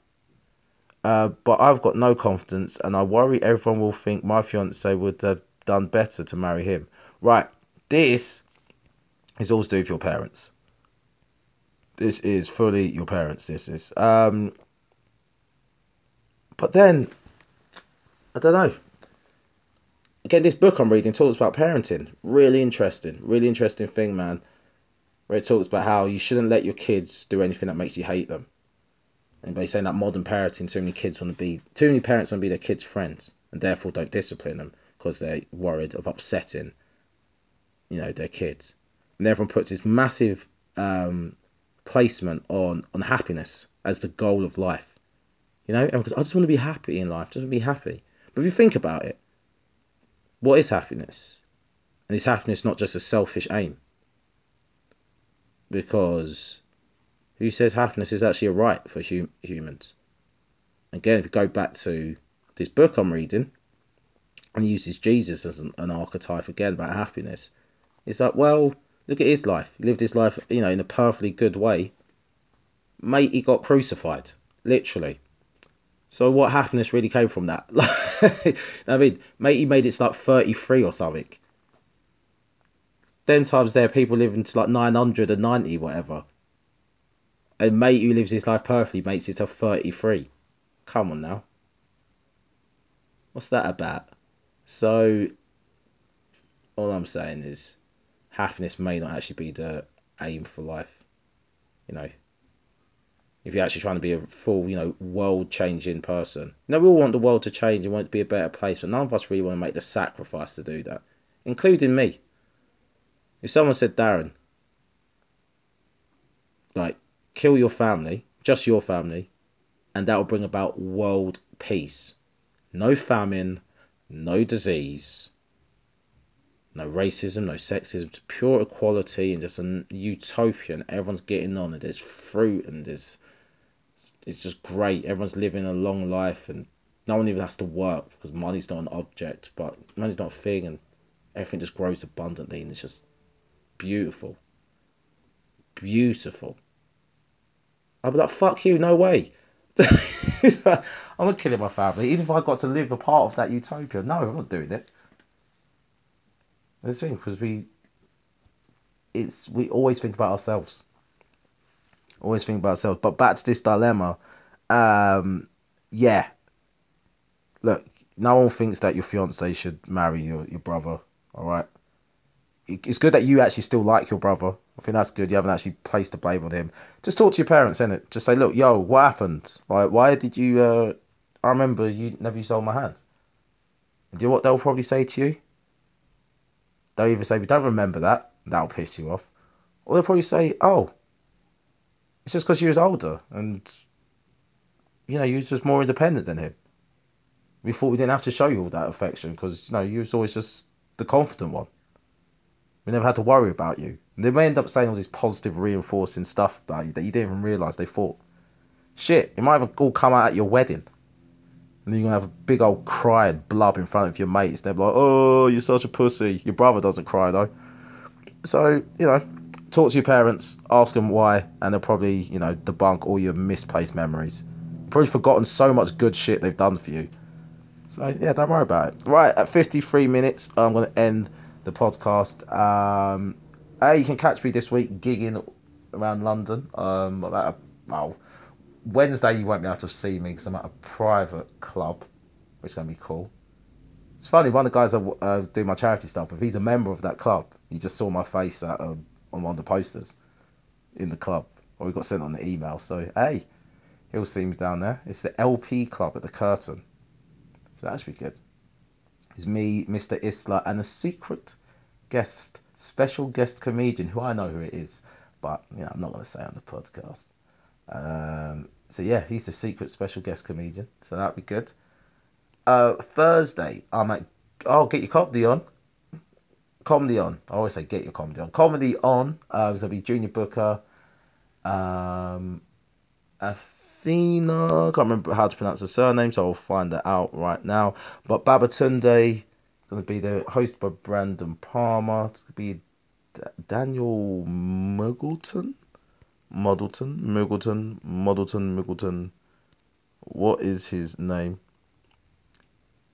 Speaker 1: Uh, but I've got no confidence, and I worry everyone will think my fiance would have done better to marry him. Right, this is all to do with your parents. This is fully your parents. This is. Um, but then I don't know. Again, this book I'm reading talks about parenting. Really interesting. Really interesting thing, man. Where it talks about how you shouldn't let your kids do anything that makes you hate them. Anybody saying that modern parenting, too many kids want to be, too many parents want to be their kids' friends and therefore don't discipline them because they're worried of upsetting, you know, their kids. And everyone puts this massive um, placement on on happiness as the goal of life. You know, because I just want to be happy in life, just want to be happy. But if you think about it, what is happiness? And is happiness not just a selfish aim? Because who says happiness is actually a right for hum- humans? Again, if you go back to this book I'm reading, and uses Jesus as an, an archetype again about happiness, it's like, well, look at his life. He lived his life, you know, in a perfectly good way. Mate, he got crucified, literally. So what happiness really came from that? [LAUGHS] I mean, mate, he made it like 33 or something. Them times there, people living to like 990, whatever. And mate who lives his life perfectly makes it to 33. Come on now. What's that about? So, all I'm saying is, happiness may not actually be the aim for life. You know, if you're actually trying to be a full, you know, world changing person. You we all want the world to change and want it to be a better place, but none of us really want to make the sacrifice to do that, including me. If someone said, Darren, like, kill your family, just your family, and that will bring about world peace. No famine, no disease, no racism, no sexism, pure equality and just a utopia and everyone's getting on and there's fruit and there's it's just great. Everyone's living a long life and no one even has to work because money's not an object, but money's not a thing and everything just grows abundantly and it's just beautiful. Beautiful. I'd be like, fuck you, no way. [LAUGHS] I'm not killing my family. Even if I got to live a part of that utopia, no, I'm not doing it. That's the thing, because we, it's we always think about ourselves. Always think about ourselves. But back to this dilemma, um, yeah. Look, no one thinks that your fiance should marry your your brother. All right. It's good that you actually still like your brother. I think that's good. You haven't actually placed the blame on him. Just talk to your parents, innit? Just say, look, yo, what happened? Like, why did you? Uh, I remember you never used to hold my hand. Do you know what they'll probably say to you? They'll either say, we don't remember that. That'll piss you off. Or they'll probably say, oh, it's just because you was older and, you know, you was just more independent than him. We thought we didn't have to show you all that affection because, you know, you was always just the confident one. We never had to worry about you. And they may end up saying all this positive, reinforcing stuff about you that you didn't even realise they thought. Shit, it might have all come out at your wedding. And then you're to have a big old cry and blub in front of your mates. They're like, oh, you're such a pussy. Your brother doesn't cry, though. So, you know, talk to your parents, ask them why, and they'll probably, you know, debunk all your misplaced memories. You've probably forgotten so much good shit they've done for you. So, yeah, don't worry about it. Right, at 53 minutes, I'm to end the podcast. Um, hey, you can catch me this week gigging around London. Um, about a, well, Wednesday you won't be able to see me because I'm at a private club, which is to be cool. It's funny, one of the guys that uh, do my charity stuff, if he's a member of that club, he just saw my face at, um, on one of the posters in the club, or we got sent on the email. So, hey, he'll see me down there. It's the LP Club at the Curtain. So that should be good. It's me, Mr. Isla, and a secret guest, special guest comedian who I know who it is, but you know, I'm not going to say on the podcast. Um, so yeah, he's the secret special guest comedian. So that'd be good. Uh, Thursday, I'm at. Oh, get your comedy on. Comedy on. I always say get your comedy on. Comedy on. Uh, gonna be Junior Booker. Um, Athena. Can't remember how to pronounce the surname, so I'll find that out right now. But Babatunde gonna be there, hosted by Brandon Palmer. It's gonna be Daniel Muggleton. Muddleton, Miggleton, Muddleton, Miggleton. What is his name?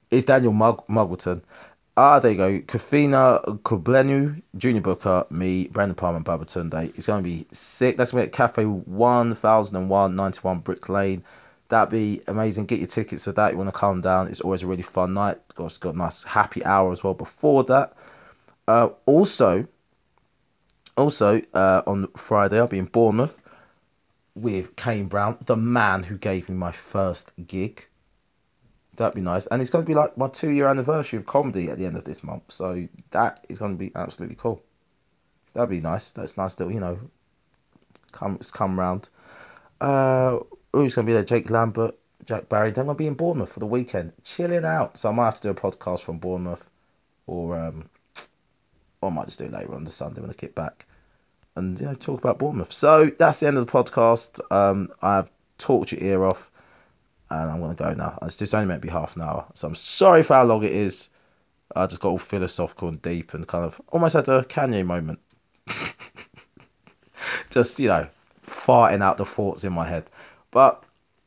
Speaker 1: It's Daniel Mug- Muggleton. Ah, there you go. Kafina Kugblenu, Junior Booker, me, Brandon Palmer, and Babatunde. It's going to be sick. That's going to be Cafe 1001, 91 Brick Lane. That'd be amazing. Get your tickets to that. You want to calm down. It's always a really fun night. It's got a nice happy hour as well before that. Uh, also, also, uh, on Friday, I'll be in Bournemouth. with Kane Brown, the man who gave me my first gig. That'd be nice. And it's going to be like my two year anniversary of comedy at the end of this month. So that is going to be absolutely cool. That'd be nice. That's nice that, you know, come, it's come round. Uh, who's going to be there? Jake Lambert, Jack Barry. They're going to be in Bournemouth for the weekend, chilling out. So I might have to do a podcast from Bournemouth or, um, or I might just do it later on the Sunday when I get back and you know talk about Bournemouth. So that's the end of the podcast. Um, I've talked your ear off, and I'm gonna go now. It's just only meant to be half an hour, so I'm sorry for how long it is. I just got all philosophical and deep and kind of almost had a Kanye moment. [LAUGHS] just you know, farting out the thoughts in my head. But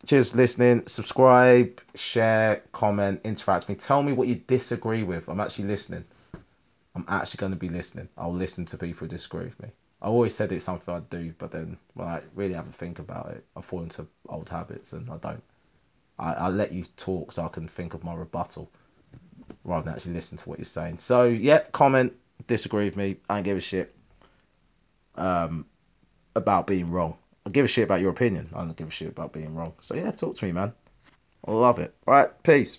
Speaker 1: just listening, subscribe, share, comment, interact with me. Tell me what you disagree with. I'm actually listening. I'm actually going to be listening. I'll listen to people who disagree with me. I always said it's something I'd do, but then when I really have a think about it, I fall into old habits and I don't. I, I let you talk so I can think of my rebuttal rather than actually listen to what you're saying. So yeah, comment, disagree with me. I don't give a shit um, about being wrong. I give a shit about your opinion. I don't give a shit about being wrong. So yeah, talk to me, man. I love it. All right, peace.